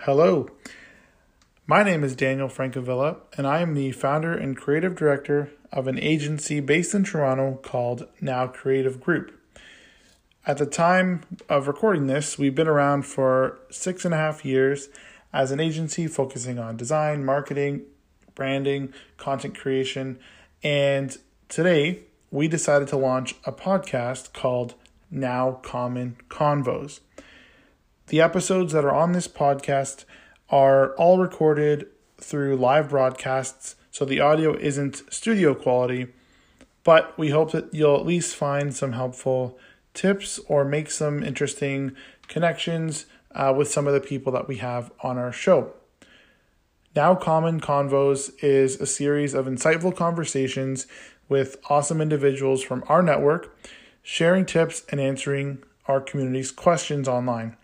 Hello. My name is Daniel Francavilla, and I am the founder and creative director of an agency based in Toronto called Now Creative Group. At the time of recording this, we've been around for six and a half years as an agency focusing on design, marketing, branding, content creation, and today we decided to launch a podcast called Now Common Convos. The episodes that are on this podcast are all recorded through live broadcasts, so the audio isn't studio quality, but we hope that you'll at least find some helpful tips or make some interesting connections uh, with some of the people that we have on our show. Now Common Convos is a series of insightful conversations with awesome individuals from our network, sharing tips and answering our community's questions online.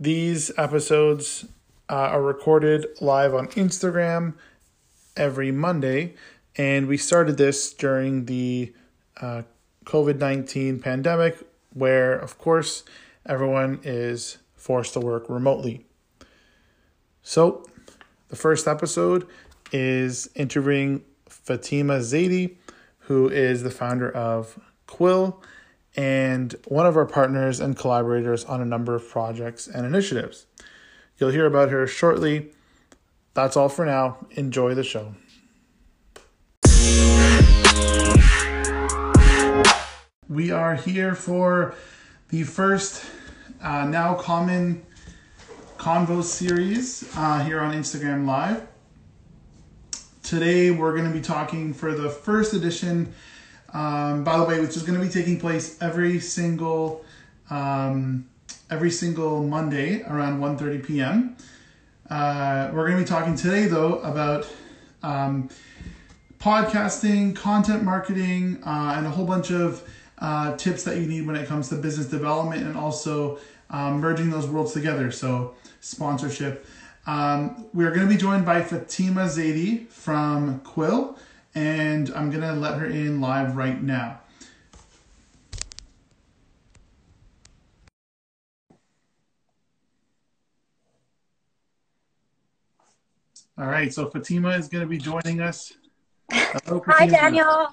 These episodes uh, are recorded live on Instagram every Monday, and we started this during the uh, COVID 19 pandemic, where, of course, everyone is forced to work remotely. So, the first episode is interviewing Fatima Zaidi, who is the founder of Quill and one of our partners and collaborators on a number of projects and initiatives. You'll hear about her shortly. That's all for now. Enjoy the show. We are here for the first uh, Now Common Convo series uh, here on Instagram Live. Today we're going to be talking for the first edition um, by the way, which is going to be taking place every single um, every single Monday around 1.30 p.m. Uh, we're going to be talking today though about um, podcasting, content marketing, uh, and a whole bunch of uh, tips that you need when it comes to business development and also um, merging those worlds together. So sponsorship. Um, we're going to be joined by Fatima Zaidi from Quill and I'm gonna let her in live right now. All right, so Fatima is going to be joining us. Hello, Hi, Daniel.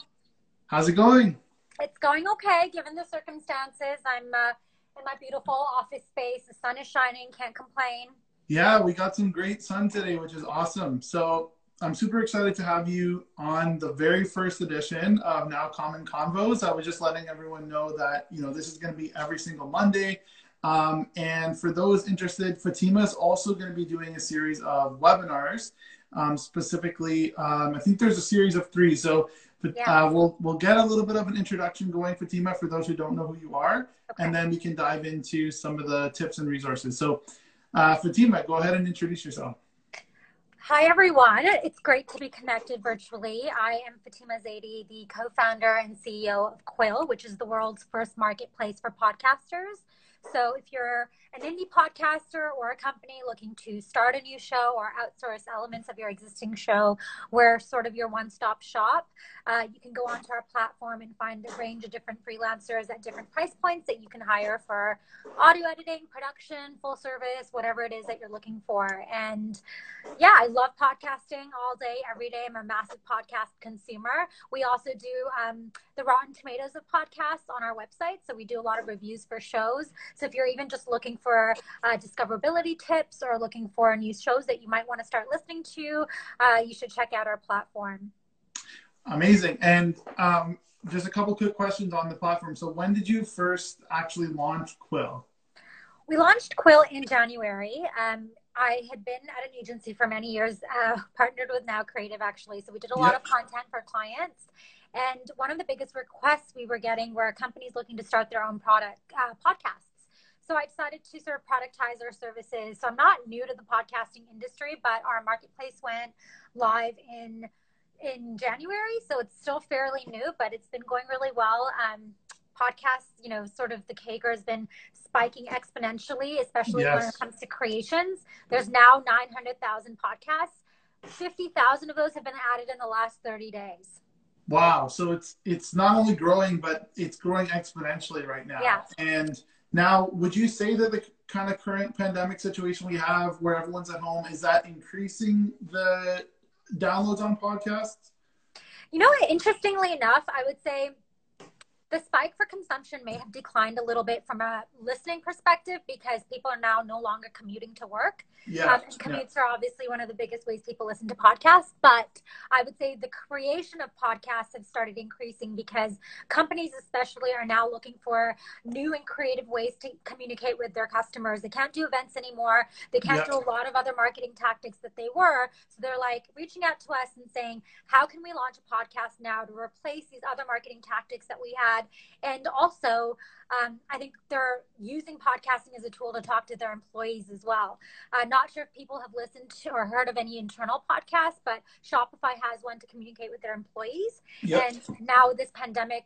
How's it going? It's going okay, given the circumstances. I'm uh, in my beautiful office space. The sun is shining. Can't complain. Yeah, we got some great sun today, which is awesome. So I'm super excited to have you on the very first edition of Now Common Convos. I was just letting everyone know that you know this is going to be every single Monday. Um, and for those interested, Fatima is also going to be doing a series of webinars. Um, specifically, um, I think there's a series of three. So uh, we'll we'll get a little bit of an introduction going, Fatima, for those who don't know who you are, okay. and then we can dive into some of the tips and resources. So, uh, Fatima, go ahead and introduce yourself. Hi, everyone. It's great to be connected virtually. I am Fatima Zaidi, the co founder and CEO of Quill, which is the world's first marketplace for podcasters. So if you're an indie podcaster or a company looking to start a new show or outsource elements of your existing show, we're sort of your one stop shop. Uh, you can go onto our platform and find a range of different freelancers at different price points that you can hire for audio editing, production, full service, whatever it is that you're looking for. And yeah, I love podcasting all day, every day. I'm a massive podcast consumer. We also do um, the Rotten Tomatoes of podcasts on our website. So we do a lot of reviews for shows. So if you're even just looking for uh, discoverability tips or looking for new shows that you might want to start listening to, uh, you should check out our platform. Amazing. And um, just a couple quick questions on the platform. So when did you first actually launch Quill? We launched Quill in January. Um, I had been at an agency for many years, uh, partnered with Now Creative actually. So we did a lot yep. of content for clients. And one of the biggest requests we were getting were companies looking to start their own product uh, podcasts. So I decided to sort of productize our services. So I'm not new to the podcasting industry, but our marketplace went live in in January, so it's still fairly new, but it's been going really well. Um, podcasts, you know, sort of the CAGR has been spiking exponentially, especially yes. when it comes to creations. There's now 900,000 podcasts. 50,000 of those have been added in the last 30 days. Wow. So it's it's not only growing, but it's growing exponentially right now. Yeah. And Now, would you say that the kind of current pandemic situation we have where everyone's at home is that increasing the downloads on podcasts? You know, interestingly enough, I would say the spike for consumption may have declined a little bit from a listening perspective because people are now no longer commuting to work. Yeah, um, and commutes yeah. are obviously one of the biggest ways people listen to podcasts. But I would say the creation of podcasts have started increasing because companies, especially, are now looking for new and creative ways to communicate with their customers. They can't do events anymore. They can't yeah. do a lot of other marketing tactics that they were. So they're like reaching out to us and saying, "How can we launch a podcast now to replace these other marketing tactics that we had?" And also, um, I think they're using podcasting as a tool to talk to their employees as well. Uh, not sure if people have listened to or heard of any internal podcasts, but Shopify has one to communicate with their employees. Yep. And now this pandemic,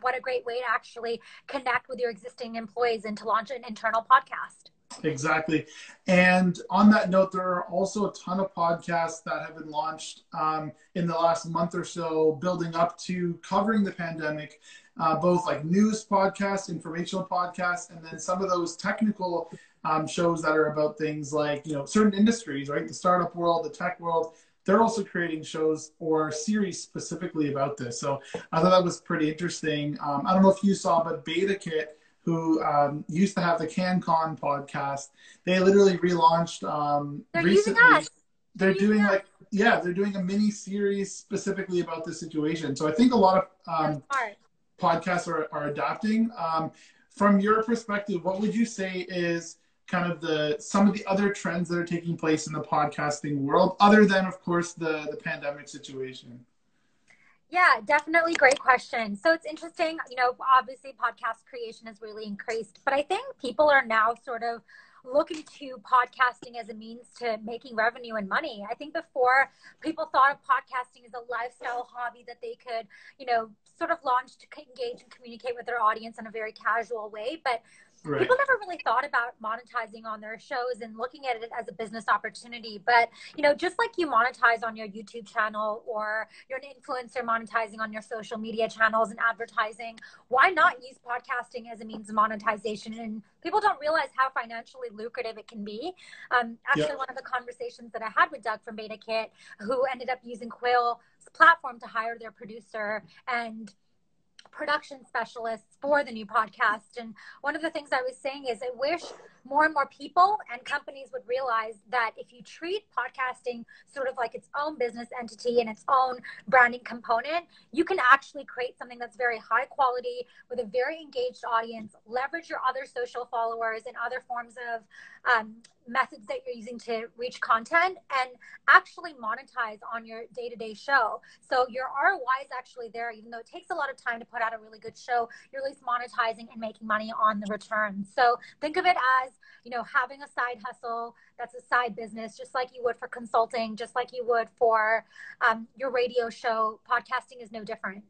what a great way to actually connect with your existing employees and to launch an internal podcast. Exactly. And on that note, there are also a ton of podcasts that have been launched um, in the last month or so, building up to covering the pandemic uh, both like news podcasts, informational podcasts, and then some of those technical um, shows that are about things like, you know, certain industries, right? The startup world, the tech world. They're also creating shows or series specifically about this. So I thought that was pretty interesting. Um, I don't know if you saw, but BetaKit, who um, used to have the CanCon podcast, they literally relaunched um, they're recently. Using us. They're, they're doing like yeah, they're doing a mini series specifically about this situation. So I think a lot of um, podcasts are, are adopting. Um, from your perspective, what would you say is kind of the some of the other trends that are taking place in the podcasting world, other than of course the the pandemic situation? Yeah, definitely great question. So it's interesting, you know, obviously podcast creation has really increased, but I think people are now sort of looking to podcasting as a means to making revenue and money. I think before people thought of podcasting as a lifestyle hobby that they could, you know, sort of launched to engage and communicate with their audience in a very casual way. But Right. People never really thought about monetizing on their shows and looking at it as a business opportunity. But, you know, just like you monetize on your YouTube channel or you're an influencer monetizing on your social media channels and advertising, why not use podcasting as a means of monetization? And people don't realize how financially lucrative it can be. Um, actually, yep. one of the conversations that I had with Doug from BetaKit, who ended up using Quill's platform to hire their producer and production specialists for the new podcast. And one of the things I was saying is I wish more and more people and companies would realize that if you treat podcasting sort of like its own business entity and its own branding component, you can actually create something that's very high quality with a very engaged audience, leverage your other social followers and other forms of um, methods that you're using to reach content and actually monetize on your day-to-day show. So your roi is actually there even though it takes a lot of time to put out a really good show you're at least monetizing and making money on the return. So think of it as you know having a side hustle that's a side business just like you would for consulting just like you would for um, your radio show podcasting is no different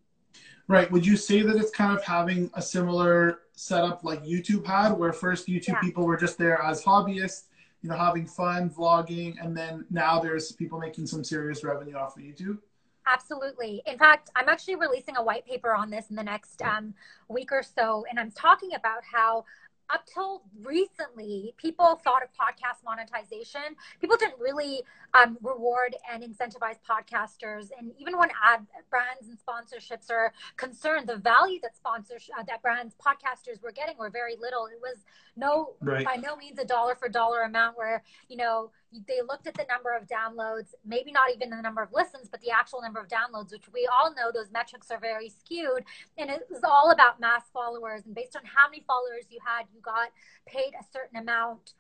Right. Would you say that it's kind of having a similar setup like YouTube had, where first YouTube yeah. people were just there as hobbyists, you know, having fun, vlogging, and then now there's people making some serious revenue off of YouTube? Absolutely. In fact, I'm actually releasing a white paper on this in the next um, week or so, and I'm talking about how up till recently, people thought of podcast monetization. People didn't really um, reward and incentivize podcasters, and even when ad brands and sponsorships are concerned, the value that sponsors uh, that brands podcasters were getting were very little. It was no right. by no means a dollar for dollar amount where you know they looked at the number of downloads, maybe not even the number of listens, but the actual number of downloads, which we all know those metrics are very skewed. And it was all about mass followers. And based on how many followers you had, you got paid a certain amount.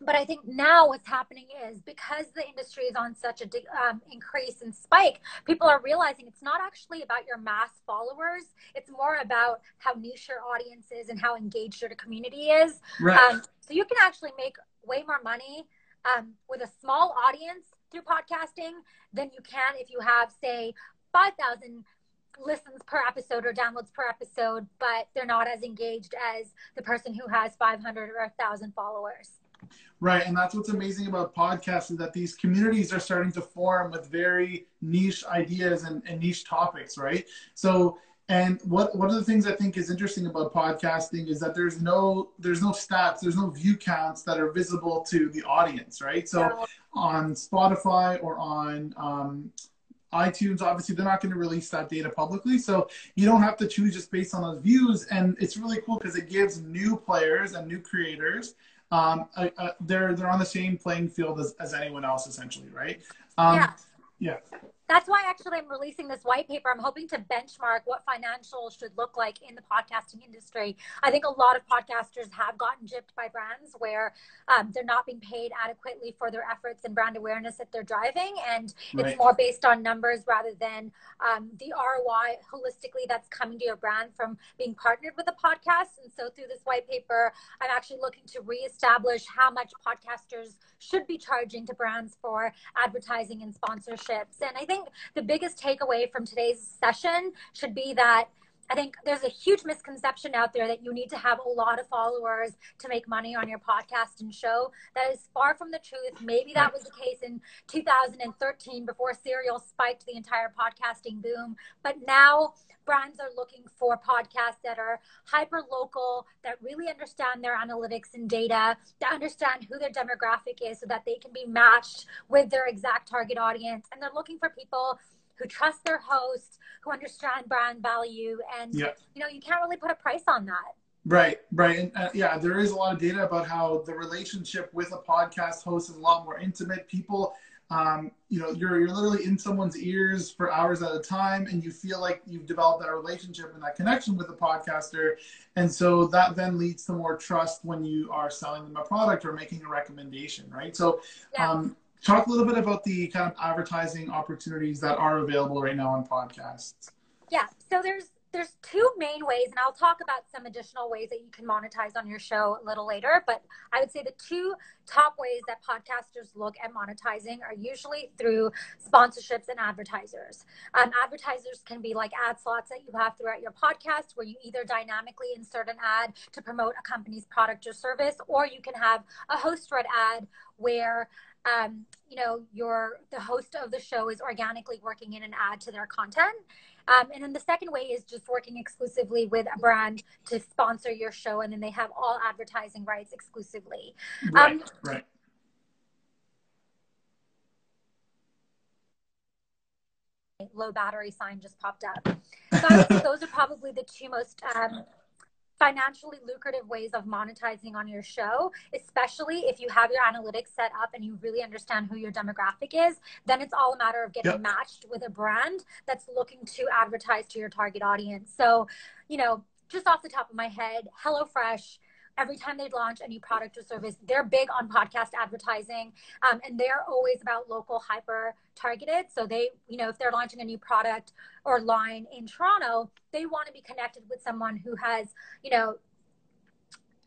But I think now what's happening is because the industry is on such a um, increase and spike, people are realizing it's not actually about your mass followers. It's more about how niche your audience is and how engaged your community is. Right. Um, so you can actually make way more money um, with a small audience through podcasting than you can if you have, say, 5,000 listens per episode or downloads per episode, but they're not as engaged as the person who has 500 or 1,000 followers. Right, and that's what's amazing about podcasts is that these communities are starting to form with very niche ideas and, and niche topics, right? So And what one of the things I think is interesting about podcasting is that there's no there's no stats, there's no view counts that are visible to the audience, right? So yeah. on Spotify or on um, iTunes, obviously they're not going to release that data publicly, so you don't have to choose just based on those views. And it's really cool because it gives new players and new creators um, uh, uh, they're they're on the same playing field as, as anyone else essentially, right? Um, yeah. Yeah that's why actually I'm releasing this white paper. I'm hoping to benchmark what financials should look like in the podcasting industry. I think a lot of podcasters have gotten gypped by brands where um, they're not being paid adequately for their efforts and brand awareness that they're driving. And right. it's more based on numbers rather than um, the ROI holistically that's coming to your brand from being partnered with a podcast. And so through this white paper, I'm actually looking to reestablish how much podcasters should be charging to brands for advertising and sponsorships. And I think think the biggest takeaway from today's session should be that I think there's a huge misconception out there that you need to have a lot of followers to make money on your podcast and show. That is far from the truth. Maybe that was the case in 2013 before Serial spiked the entire podcasting boom. But now brands are looking for podcasts that are hyper local, that really understand their analytics and data, that understand who their demographic is so that they can be matched with their exact target audience. And they're looking for people who trust their host, who understand brand value, and yeah. you know you can't really put a price on that. Right, right, and uh, yeah, there is a lot of data about how the relationship with a podcast host is a lot more intimate. People, um, you know, you're you're literally in someone's ears for hours at a time, and you feel like you've developed that relationship and that connection with the podcaster, and so that then leads to more trust when you are selling them a product or making a recommendation, right? So, yeah. um, talk a little bit about the kind of advertising opportunities that are available right now on podcasts. Yeah, so there's there's two main ways, and I'll talk about some additional ways that you can monetize on your show a little later. But I would say the two top ways that podcasters look at monetizing are usually through sponsorships and advertisers. Um, advertisers can be like ad slots that you have throughout your podcast, where you either dynamically insert an ad to promote a company's product or service, or you can have a host read ad where um, you know, your the host of the show is organically working in an ad to their content. Um, and then the second way is just working exclusively with a brand to sponsor your show, and then they have all advertising rights exclusively. Right. Um, right. Low battery sign just popped up. So those are probably the two most um, financially lucrative ways of monetizing on your show, especially if you have your analytics set up and you really understand who your demographic is, then it's all a matter of getting yep. matched with a brand that's looking to advertise to your target audience. So, you know, just off the top of my head, HelloFresh every time they'd launch a new product or service, they're big on podcast advertising, um, and they're always about local hyper targeted. So they, you know, if they're launching a new product or line in Toronto, they want to be connected with someone who has, you know,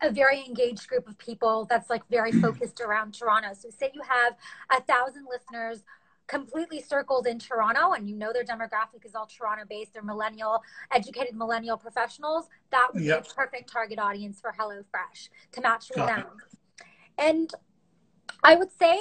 a very engaged group of people that's like very focused around Toronto. So say you have a thousand listeners completely circled in Toronto and you know their demographic is all Toronto based, they're millennial, educated millennial professionals, that would yep. be a perfect target audience for HelloFresh to match with them. And I would say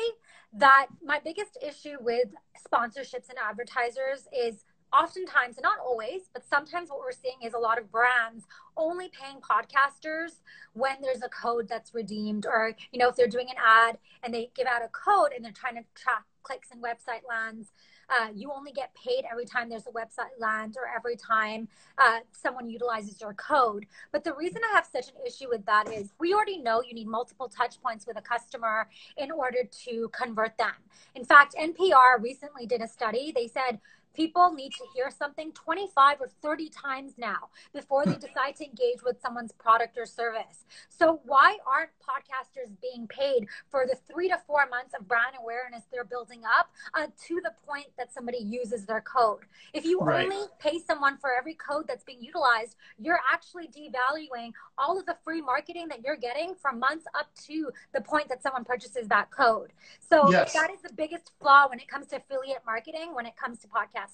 that my biggest issue with sponsorships and advertisers is oftentimes, not always, but sometimes what we're seeing is a lot of brands only paying podcasters when there's a code that's redeemed, or, you know, if they're doing an ad and they give out a code and they're trying to track clicks and website lands. Uh, you only get paid every time there's a website land or every time uh, someone utilizes your code. But the reason I have such an issue with that is we already know you need multiple touch points with a customer in order to convert them. In fact, NPR recently did a study. They said People need to hear something 25 or 30 times now before they decide to engage with someone's product or service. So, why aren't podcasters being paid for the three to four months of brand awareness they're building up uh, to the point that somebody uses their code? If you right. only pay someone for every code that's being utilized, you're actually devaluing all of the free marketing that you're getting from months up to the point that someone purchases that code. So, yes. that is the biggest flaw when it comes to affiliate marketing, when it comes to podcasting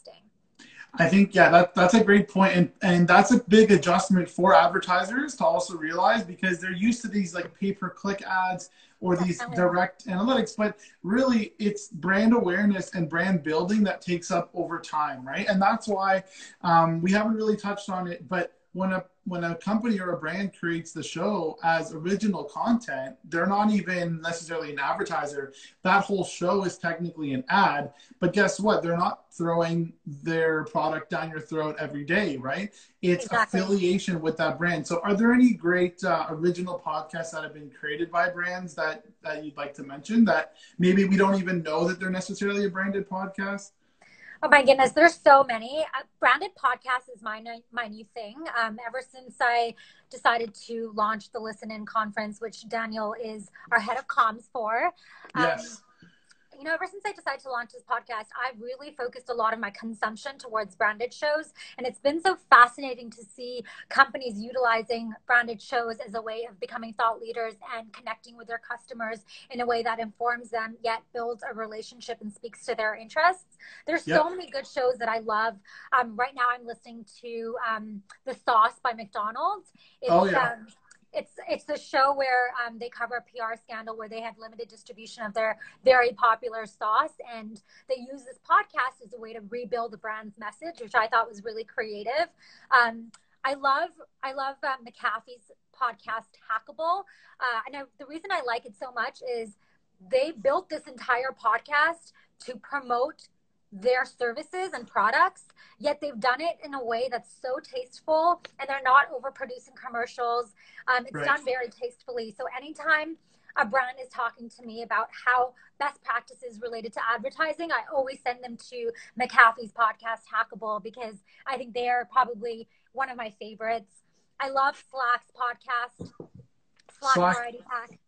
I think yeah, that that's a great point, and and that's a big adjustment for advertisers to also realize because they're used to these like pay per click ads or these direct analytics, but really it's brand awareness and brand building that takes up over time, right? And that's why um, we haven't really touched on it, but when a when a company or a brand creates the show as original content, they're not even necessarily an advertiser. That whole show is technically an ad, but guess what? They're not throwing their product down your throat every day, right? It's exactly. affiliation with that brand. So, are there any great uh, original podcasts that have been created by brands that that you'd like to mention that maybe we don't even know that they're necessarily a branded podcast? Oh my goodness, there's so many. Uh, branded podcast is my my new thing. Um, ever since I decided to launch the Listen In conference, which Daniel is our head of comms for. Um, yes you know, ever since I decided to launch this podcast, I've really focused a lot of my consumption towards branded shows. And it's been so fascinating to see companies utilizing branded shows as a way of becoming thought leaders and connecting with their customers in a way that informs them, yet builds a relationship and speaks to their interests. There's yep. so many good shows that I love. Um, right now, I'm listening to um, The Sauce by McDonald's. It's, oh, yeah. Um, it's it's the show where um, they cover a PR scandal where they had limited distribution of their very popular sauce, and they use this podcast as a way to rebuild the brand's message, which I thought was really creative. Um, I love I love um, McAfee's podcast Hackable, uh, and I, the reason I like it so much is they built this entire podcast to promote their services and products, yet they've done it in a way that's so tasteful and they're not overproducing commercials. Um, it's right. done very tastefully. So anytime a brand is talking to me about how best practices related to advertising, I always send them to McAfee's podcast Hackable because I think they are probably one of my favorites. I love Slack's podcast, Slack, Slack. Variety Pack.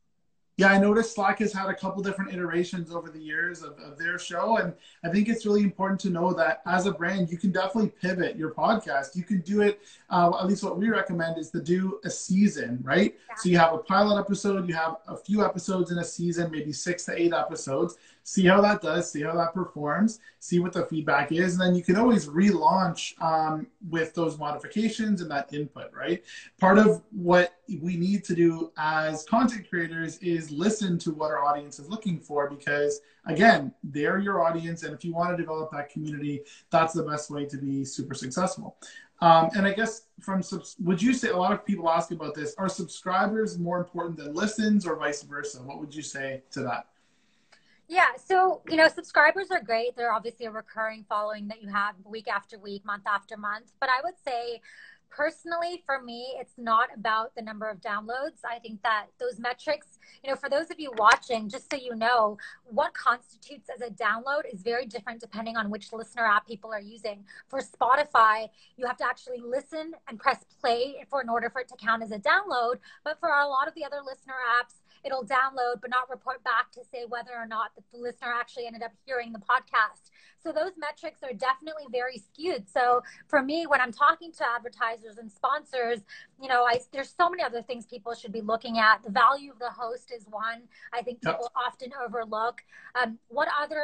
Yeah, I noticed Slack has had a couple different iterations over the years of, of, their show. And I think it's really important to know that as a brand, you can definitely pivot your podcast. You can do it, uh, at least what we recommend is to do a season, right? Yeah. So you have a pilot episode, you have a few episodes in a season, maybe six to eight episodes see how that does, see how that performs, see what the feedback is, and then you can always relaunch um, with those modifications and that input, right? Part of what we need to do as content creators is listen to what our audience is looking for because, again, they're your audience, and if you want to develop that community, that's the best way to be super successful. Um, and I guess from would you say a lot of people ask about this? Are subscribers more important than listens, or vice versa? What would you say to that? Yeah, so you know, subscribers are great. They're obviously a recurring following that you have week after week, month after month. But I would say personally for me it's not about the number of downloads i think that those metrics you know for those of you watching just so you know what constitutes as a download is very different depending on which listener app people are using for spotify you have to actually listen and press play for in order for it to count as a download but for a lot of the other listener apps it'll download but not report back to say whether or not the listener actually ended up hearing the podcast. So those metrics are definitely very skewed. So for me, when I'm talking to advertisers and sponsors, you know, I, there's so many other things people should be looking at. The value of the host is one I think people yep. often overlook. Um, what other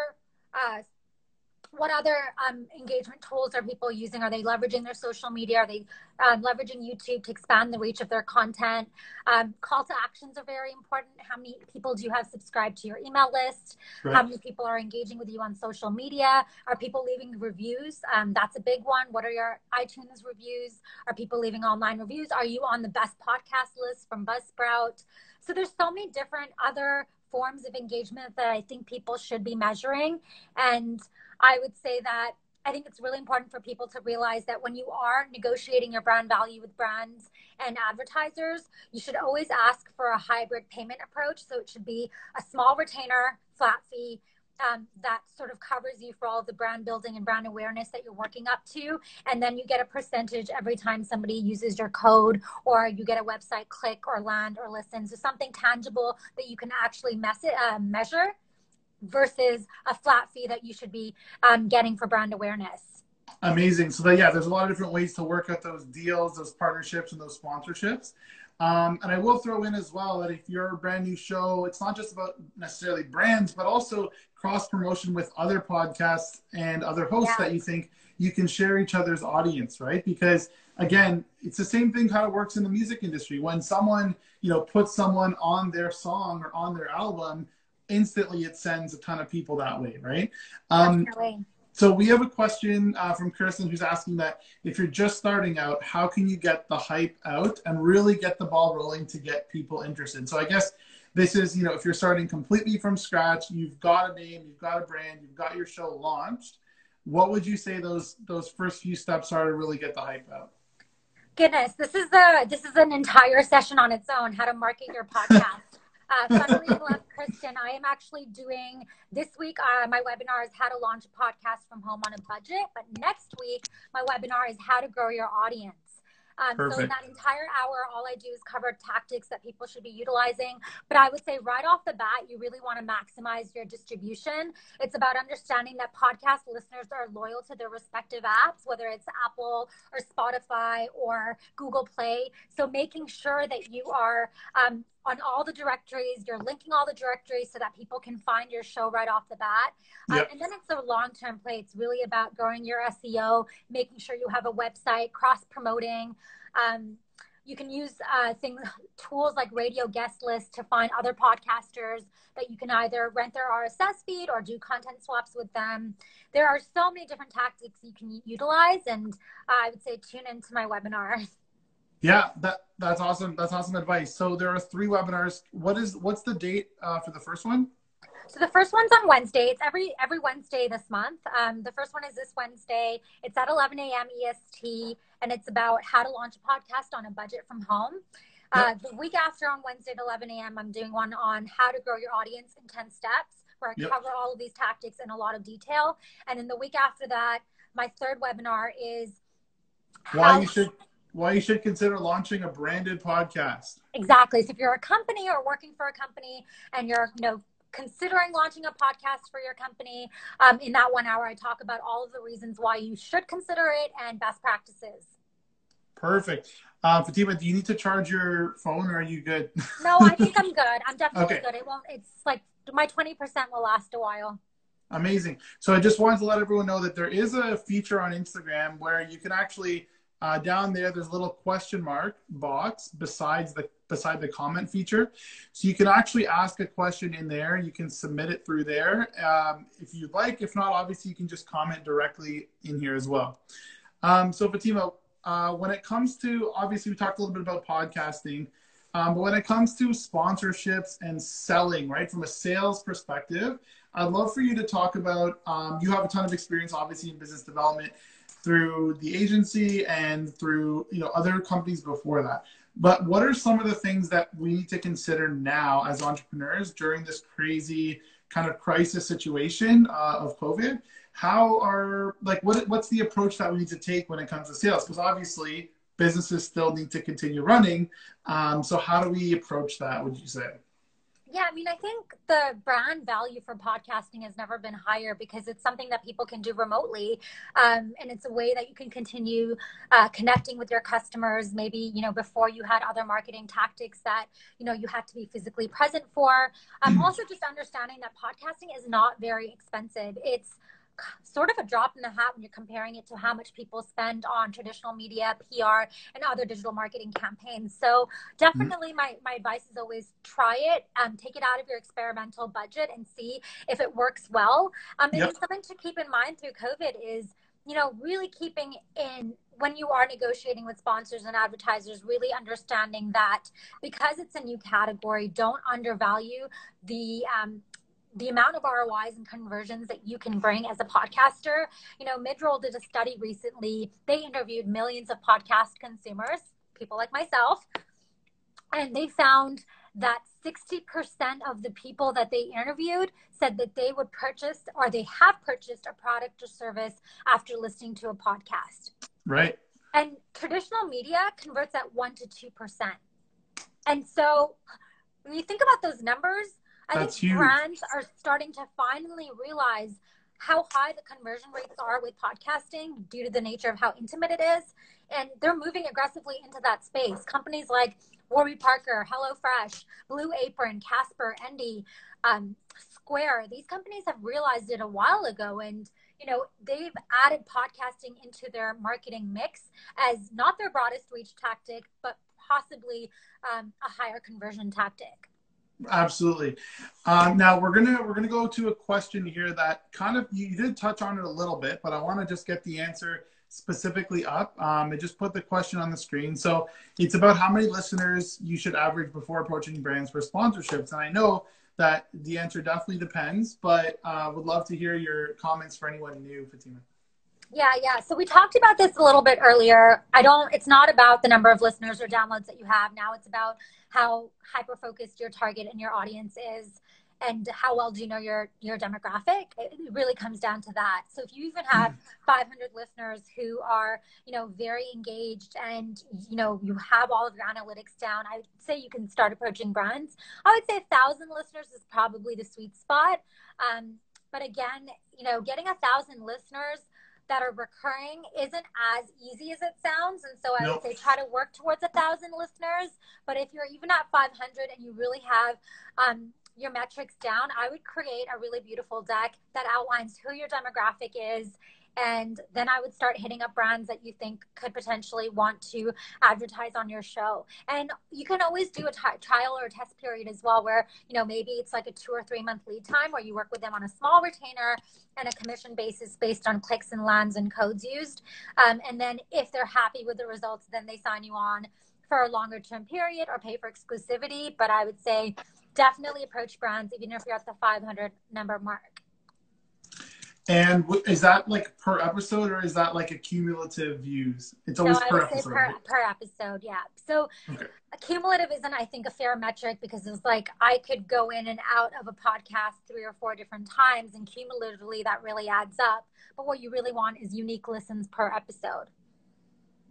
uh, what other um, engagement tools are people using? Are they leveraging their social media? Are they um, leveraging YouTube to expand the reach of their content? Um, call to actions are very important. How many people do you have subscribed to your email list? Right. How many people are engaging with you on social media? Are people leaving reviews? Um, that's a big one. What are your iTunes reviews? Are people leaving online reviews? Are you on the best podcast list from Buzzsprout? So there's so many different other forms of engagement that I think people should be measuring. And I would say that I think it's really important for people to realize that when you are negotiating your brand value with brands and advertisers, you should always ask for a hybrid payment approach. So it should be a small retainer, flat fee, um, that sort of covers you for all the brand building and brand awareness that you're working up to. And then you get a percentage every time somebody uses your code or you get a website click or land or listen. So something tangible that you can actually uh, measure versus a flat fee that you should be um, getting for brand awareness. Amazing. So that, yeah, there's a lot of different ways to work out those deals, those partnerships, and those sponsorships. Um, and I will throw in as well that if you're a brand new show, it's not just about necessarily brands, but also cross promotion with other podcasts and other hosts yeah. that you think you can share each other's audience, right? Because again, it's the same thing how it works in the music industry. When someone, you know, puts someone on their song or on their album, instantly it sends a ton of people that way, right? Um, Definitely. So we have a question uh, from Kirsten who's asking that if you're just starting out, how can you get the hype out and really get the ball rolling to get people interested? So I guess this is, you know, if you're starting completely from scratch, you've got a name, you've got a brand, you've got your show launched. What would you say those those first few steps are to really get the hype out? Goodness, this is a this is an entire session on its own. How to market your podcast. Uh, funnily enough, Kristen, I am actually doing this week. Uh, my webinar is how to launch a podcast from home on a budget. But next week, my webinar is how to grow your audience. Um, so in that entire hour, all I do is cover tactics that people should be utilizing. But I would say right off the bat, you really want to maximize your distribution. It's about understanding that podcast listeners are loyal to their respective apps, whether it's Apple or Spotify or Google Play. So making sure that you are um, on all the directories. You're linking all the directories so that people can find your show right off the bat. Um, yep. Um, and then it's a long term play. It's really about growing your SEO, making sure you have a website, cross promoting. Um, you can use uh, things, tools like Radio Guest List to find other podcasters that you can either rent their RSS feed or do content swaps with them. There are so many different tactics you can utilize, and uh, I would say tune into my webinar. Yeah, that that's awesome. That's awesome advice. So there are three webinars. What is what's the date uh, for the first one? So the first one's on Wednesday. It's every every Wednesday this month. Um, the first one is this Wednesday. It's at 11 a.m. EST, and it's about how to launch a podcast on a budget from home. Uh, The week after, on Wednesday at 11 a.m., I'm doing one on how to grow your audience in 10 steps, where I yep. cover all of these tactics in a lot of detail. And then the week after that, my third webinar is why you should why you should consider launching a branded podcast. Exactly. So if you're a company or working for a company and you're, you know, considering launching a podcast for your company, um, in that one hour, I talk about all of the reasons why you should consider it and best practices. Perfect. Uh, Fatima, do you need to charge your phone or are you good? no, I think I'm good. I'm definitely okay. good. It won't, it's like my 20% will last a while. Amazing. So I just wanted to let everyone know that there is a feature on Instagram where you can actually uh, down there, there's a little question mark box besides the beside the comment feature. So you can actually ask a question in there. You can submit it through there um, if you'd like. If not, obviously you can just comment directly in here as well. Um, so Fatima, uh, when it comes to obviously we talked a little bit about podcasting, um, but when it comes to sponsorships and selling, right, from a sales perspective, I'd love for you to talk about. Um, you have a ton of experience, obviously, in business development through the agency and through you know other companies before that. But what are some of the things that we need to consider now as entrepreneurs during this crazy kind of crisis situation uh, of COVID? How are like what what's the approach that we need to take when it comes to sales? Because obviously businesses still need to continue running. Um, so how do we approach that? Would you say? Yeah, I mean, I think the brand value for podcasting has never been higher because it's something that people can do remotely, um, and it's a way that you can continue uh, connecting with your customers. Maybe you know before you had other marketing tactics that you know you had to be physically present for. Um, mm-hmm. also, just understanding that podcasting is not very expensive. It's sort of a drop in the hat when you're comparing it to how much people spend on traditional media, PR, and other digital marketing campaigns. So definitely mm-hmm. my, my advice is always try it, um, take it out of your experimental budget and see if it works well. Um, yep. And something to keep in mind through COVID is, you know, really keeping in when you are negotiating with sponsors and advertisers, really understanding that because it's a new category, don't undervalue the um, the amount of ROIs and conversions that you can bring as a podcaster. You know, Midroll did a study recently. They interviewed millions of podcast consumers, people like myself, and they found that 60% of the people that they interviewed said that they would purchase or they have purchased a product or service after listening to a podcast. Right. And traditional media converts at 1 to 2%. And so when you think about those numbers, I That's think huge. brands are starting to finally realize how high the conversion rates are with podcasting due to the nature of how intimate it is. And they're moving aggressively into that space. Companies like Warby Parker, HelloFresh, Blue Apron, Casper, Endy, um, Square. These companies have realized it a while ago, and you know they've added podcasting into their marketing mix as not their broadest reach tactic, but possibly um, a higher conversion tactic. Absolutely. Um, now we're gonna we're gonna go to a question here that kind of you did touch on it a little bit, but I want to just get the answer specifically up. Um, just put the question on the screen. So it's about how many listeners you should average before approaching brands for sponsorships. And I know that the answer definitely depends, but uh, would love to hear your comments for anyone new, Fatima. Yeah, yeah. So we talked about this a little bit earlier. I don't, it's not about the number of listeners or downloads that you have. Now it's about how hyper focused your target and your audience is and how well do you know your your demographic it really comes down to that so if you even have 500 listeners who are you know very engaged and you know you have all of your analytics down i would say you can start approaching brands i would say a thousand listeners is probably the sweet spot um, but again you know getting a thousand listeners that are recurring isn't as easy as it sounds. And so I nope. would say try to work towards a thousand listeners. But if you're even at 500 and you really have um, your metrics down, I would create a really beautiful deck that outlines who your demographic is and then I would start hitting up brands that you think could potentially want to advertise on your show. And you can always do a t- trial or a test period as well, where, you know, maybe it's like a two or three month lead time where you work with them on a small retainer and a commission basis based on clicks and lands and codes used. Um, and then if they're happy with the results, then they sign you on for a longer term period or pay for exclusivity. But I would say definitely approach brands even if you're at the 500 number mark. And is that like per episode or is that like a cumulative views? It's always no, per episode. Per, per, episode, yeah. So okay. cumulative isn't, I think, a fair metric because it's like I could go in and out of a podcast three or four different times, and cumulatively that really adds up. But what you really want is unique listens per episode.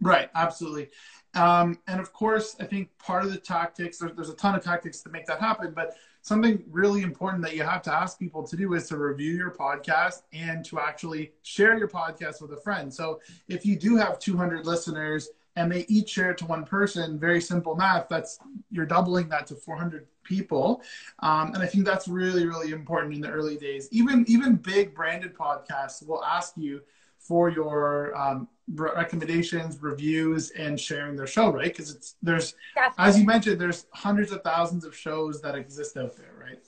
Right, absolutely. Um, and of course, I think part of the tactics, there, there's a ton of tactics to make that happen, but something really important that you have to ask people to do is to review your podcast and to actually share your podcast with a friend. So if you do have 200 listeners and they each share it to one person, very simple math, that's you're doubling that to 400 people. Um, and I think that's really, really important in the early days. Even even big branded podcasts will ask you for your um, recommendations, reviews, and sharing their show, right? Because it's there's Definitely. as you mentioned, there's hundreds of thousands of shows that exist out there, right?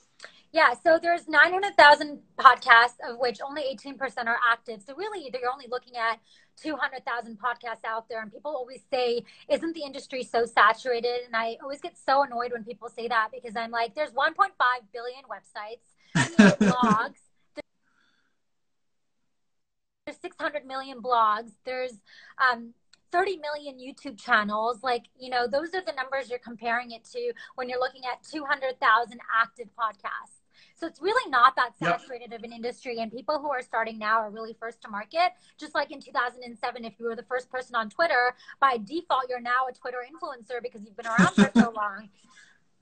Yeah, so there's 900,000 podcasts, of which only 18% are active. So really, you're only looking at 200,000 podcasts out there. And people always say, isn't the industry so saturated? And I always get so annoyed when people say that because I'm like, there's 1.5 billion websites, blogs, there's 600 million blogs. There's um, 30 million youtube channels. Like you know those are the numbers you're comparing it to when you're looking at 200000 active podcasts. So it's really not that saturated yep. of an industry and people who are starting now are really first to market. Just like in 2007 if you were the first person on twitter by default you're now a twitter influencer because you've been around for so long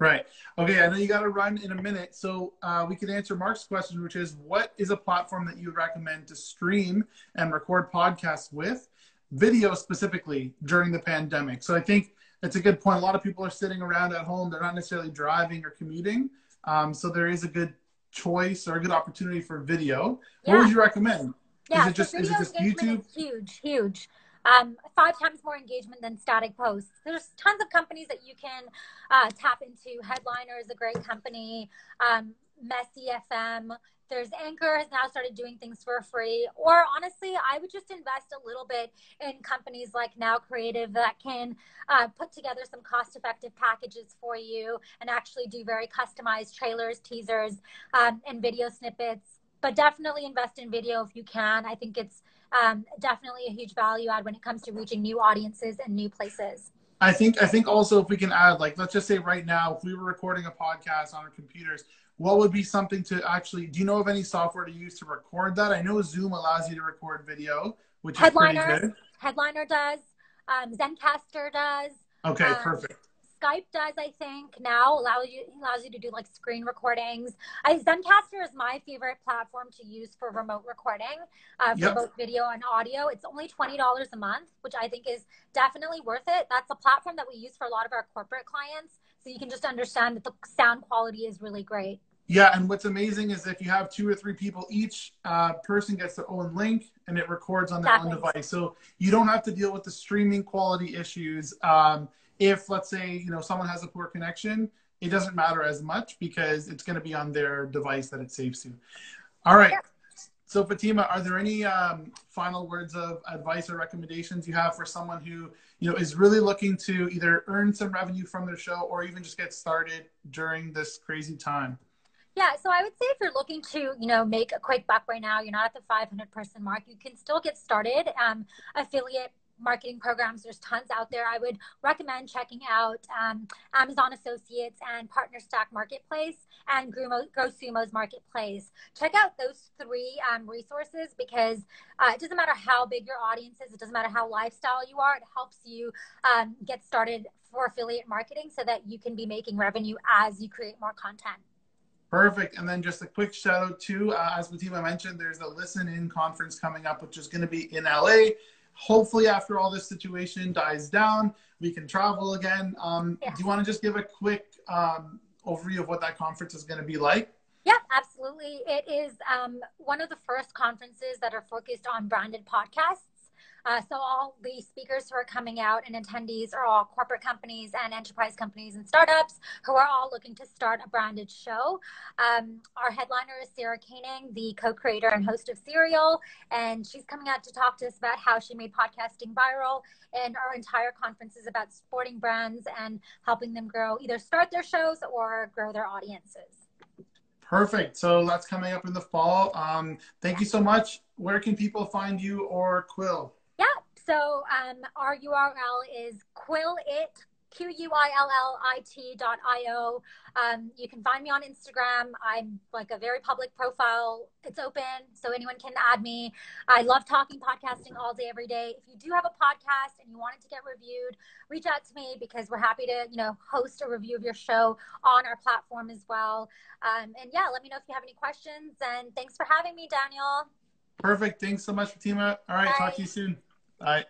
Right. Okay. I know you got to run in a minute, so uh, we can answer Mark's question, which is, what is a platform that you recommend to stream and record podcasts with, video specifically during the pandemic? So I think it's a good point. A lot of people are sitting around at home; they're not necessarily driving or commuting, um, so there is a good choice or a good opportunity for video. Yeah. What would you recommend? Yeah, is it just is it just YouTube? Huge, huge um, five times more engagement than static posts. There's tons of companies that you can uh, tap into. Headliner is a great company. Um, Messy FM. There's Anchor has now started doing things for free. Or honestly, I would just invest a little bit in companies like Now Creative that can uh, put together some cost effective packages for you and actually do very customized trailers, teasers, um, and video snippets. But definitely invest in video if you can. I think it's um, definitely a huge value add when it comes to reaching new audiences and new places. I think I think also if we can add like let's just say right now if we were recording a podcast on our computers, what would be something to actually do you know of any software to use to record that? I know Zoom allows you to record video, which Headliner, is pretty good. Headliner does, um, Zencastr does. Okay, um, perfect. Skype does, I think, now allows you allows you to do like screen recordings. I, Zencastr is my favorite platform to use for remote recording, uh, for yep. both video and audio. It's only twenty dollars a month, which I think is definitely worth it. That's a platform that we use for a lot of our corporate clients, so you can just understand that the sound quality is really great. Yeah, and what's amazing is if you have two or three people, each uh, person gets their own link and it records on their own device. So you don't have to deal with the streaming quality issues. Um, if, let's say, you know, someone has a poor connection, it doesn't matter as much because it's going to be on their device that it saves to. All right. Yeah. So Fatima, are there any um, final words of advice or recommendations you have for someone who you know is really looking to either earn some revenue from their show or even just get started during this crazy time? Yeah, so I would say if you're looking to, you know, make a quick buck right now, you're not at the 500 person mark, you can still get started. Um, affiliate marketing programs, there's tons out there. I would recommend checking out um, Amazon Associates and PartnerStack Marketplace and GrowSumo's Marketplace. Check out those three um, resources because uh, it doesn't matter how big your audience is, it doesn't matter how lifestyle you are, it helps you um, get started for affiliate marketing so that you can be making revenue as you create more content. Perfect. And then just a quick shout out to, uh, as Fatima mentioned, there's a listen in conference coming up, which is going to be in LA. Hopefully, after all this situation dies down, we can travel again. Um, yeah. Do you want to just give a quick um, overview of what that conference is going to be like? Yeah, absolutely. It is um, one of the first conferences that are focused on branded podcasts. Uh, so all the speakers who are coming out and attendees are all corporate companies and enterprise companies and startups who are all looking to start a branded show. Um, our headliner is Sarah Koenig, the co-creator and host of Serial, and she's coming out to talk to us about how she made podcasting viral. And our entire conference is about supporting brands and helping them grow, either start their shows or grow their audiences. Perfect. So that's coming up in the fall. Um, thank you so much. Where can people find you or Quill? So um, our URL is quillit, Q-U-I-L-L-I-T dot I-O. Um, you can find me on Instagram. I'm like a very public profile. It's open, so anyone can add me. I love talking podcasting all day, every day. If you do have a podcast and you want it to get reviewed, reach out to me because we're happy to, you know, host a review of your show on our platform as well. Um, and yeah, let me know if you have any questions. And thanks for having me, Daniel. Perfect. Thanks so much, Fatima. All right, Bye. talk to you soon. Bye.